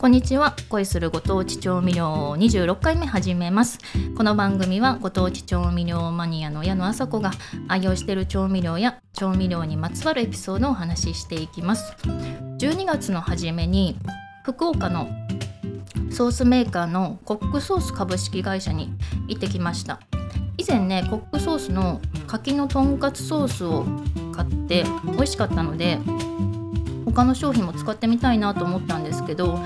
こんにちは。恋するご当地調味料26回目始めます。この番組はご当地調味料マニアの矢野麻子が愛用している調味料や調味料にまつわるエピソードをお話ししていきます。12月の初めに福岡のソースメーカーのコックソース株式会社に行ってきました。以前ねコックソースの柿のとんかつソースを買って美味しかったので他の商品も使ってみたいなと思ったんですけど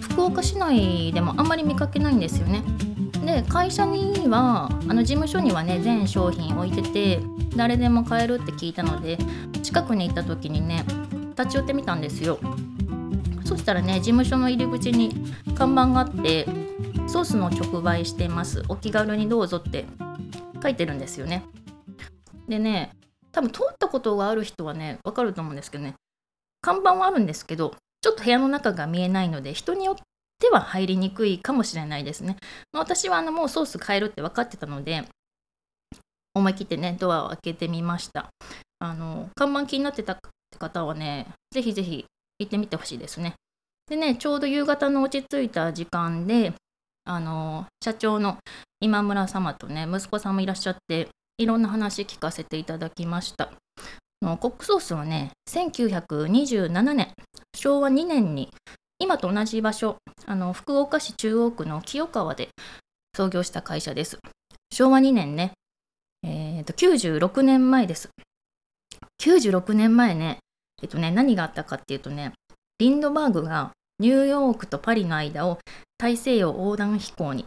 福岡市内でもあんまり見かけないんですよね。で会社にはあの事務所にはね全商品置いてて誰でも買えるって聞いたので近くに行った時にね立ち寄ってみたんですよ。そしたらね事務所の入り口に看板があってソースの直売してますお気軽にどうぞって書いてるんですよね。でね多分通ったことがある人はねわかると思うんですけどね看板はあるんですけど、ちょっと部屋の中が見えないので、人によっては入りにくいかもしれないですね。私はあのもうソース変えるって分かってたので、思い切ってね、ドアを開けてみました。あの、看板気になってたって方はね、ぜひぜひ行ってみてほしいですね。でね、ちょうど夕方の落ち着いた時間で、あの、社長の今村様とね、息子さんもいらっしゃって、いろんな話聞かせていただきました。コックソースはね、1927年、昭和2年に、今と同じ場所、あの福岡市中央区の清川で創業した会社です。昭和2年ね、えーと、96年前です。96年前ね、えっとね、何があったかっていうとね、リンドバーグがニューヨークとパリの間を大西洋横断飛行に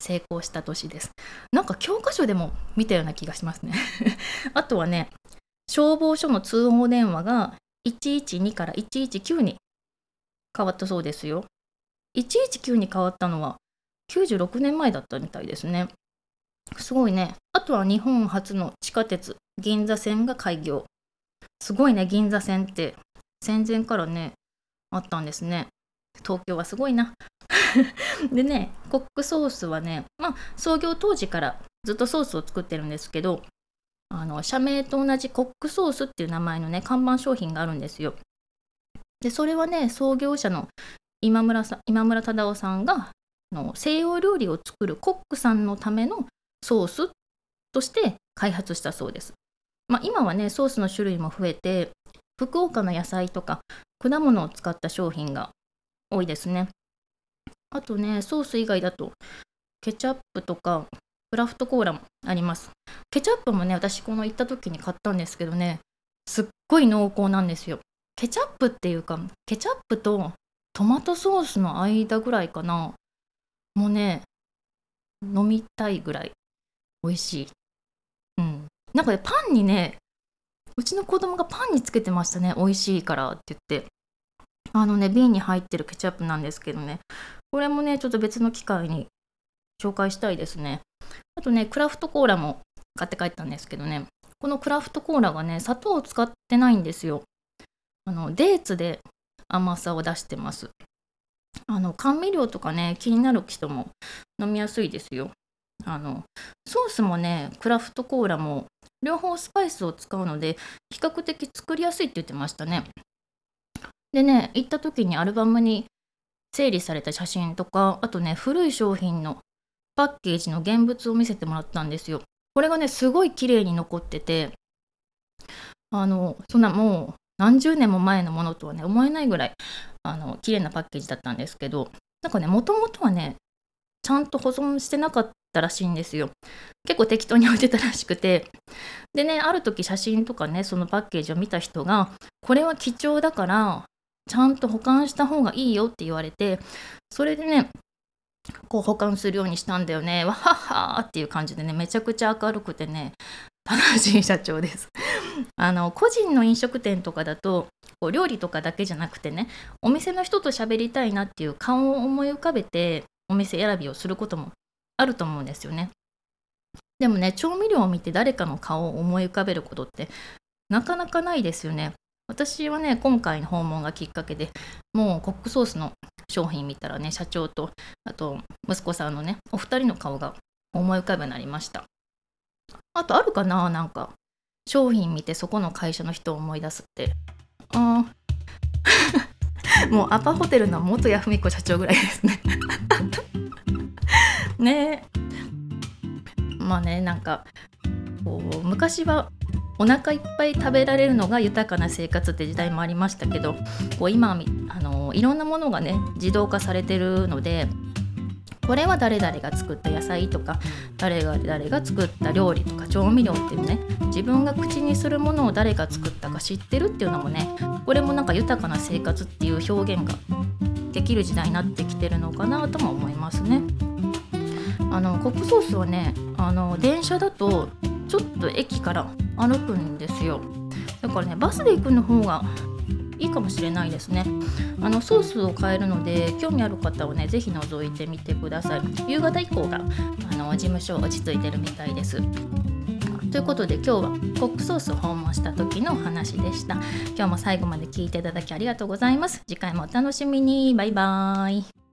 成功した年です。なんか教科書でも見たような気がしますね。あとはね、消防署の通報電話が112から119に変わったそうですよ。119に変わったのは96年前だったみたいですね。すごいね。あとは日本初の地下鉄銀座線が開業。すごいね、銀座線って戦前からね、あったんですね。東京はすごいな。でね、コックソースはね、まあ、創業当時からずっとソースを作ってるんですけど、あの社名と同じコックソースっていう名前のね看板商品があるんですよ。でそれはね創業者の今村さ今村忠夫さんがの西洋料理を作るコックさんのためのソースとして開発したそうです。まあ、今はねソースの種類も増えて福岡の野菜とか果物を使った商品が多いですね。あとねソース以外だとケチャップとかクラフトコーラもあります。ケチャップもね、私この行った時に買ったんですけどね、すっごい濃厚なんですよ。ケチャップっていうか、ケチャップとトマトソースの間ぐらいかな。もうね、飲みたいぐらい美味しい。うん。なんかね、パンにね、うちの子供がパンにつけてましたね。美味しいからって言って。あのね、瓶に入ってるケチャップなんですけどね。これもね、ちょっと別の機会に紹介したいですね。あとね、クラフトコーラも買って帰ったんですけどね、このクラフトコーラがね、砂糖を使ってないんですよ。あのデーツで甘さを出してます。あの甘味料とかね、気になる人も飲みやすいですよ。あのソースもね、クラフトコーラも両方スパイスを使うので、比較的作りやすいって言ってましたね。でね、行った時にアルバムに整理された写真とか、あとね、古い商品のパッケージの現物を見せてもらったんですよ。これがね、すごい綺麗に残ってて、あの、そんなもう何十年も前のものとはね、思えないぐらい、あの、綺麗なパッケージだったんですけど、なんかね、もともとはね、ちゃんと保存してなかったらしいんですよ。結構適当に置いてたらしくて。でね、ある時写真とかね、そのパッケージを見た人が、これは貴重だから、ちゃんと保管した方がいいよって言われて、それでね、こう保管するようにしたんだよね。わははっていう感じでね、めちゃくちゃ明るくてね、楽しい社長です。あの個人の飲食店とかだとこう料理とかだけじゃなくてねお店の人と喋りたいなっていう顔を思い浮かべてお店選びをすることもあると思うんですよね。でもね調味料を見て誰かの顔を思い浮かべることってなかなかないですよね。私はね今回の訪問がきっかけでもうコックソースの商品見たらね社長とあと息子さんのねお二人の顔が思い浮かぶようになりました。あとあるかななんか商品見てそこの会社の人を思い出すって。あ もうアパホテルの元谷文子社長ぐらいですね。ね。えまあねなんかこう昔はお腹いっぱい食べられるのが豊かな生活って時代もありましたけどこう今あのいろんなものがね自動化されてるのでこれは誰々が作った野菜とか誰が誰が作った料理とか調味料っていうね自分が口にするものを誰が作ったか知ってるっていうのもねこれもなんか豊かな生活っていう表現ができる時代になってきてるのかなとも思いますね。あのコップソースはねあの電車だとちょっと駅から歩くんですよ。だからねバスで行くの方がいいかもしれないですね。あのソースを変えるので興味ある方はね是非覗いてみてください。夕方以降があの事務所落ち着いてるみたいです。ということで今日はコックソースを訪問した時のお話でした。今日も最後まで聞いていただきありがとうございます。次回もお楽しみに。バイバーイ。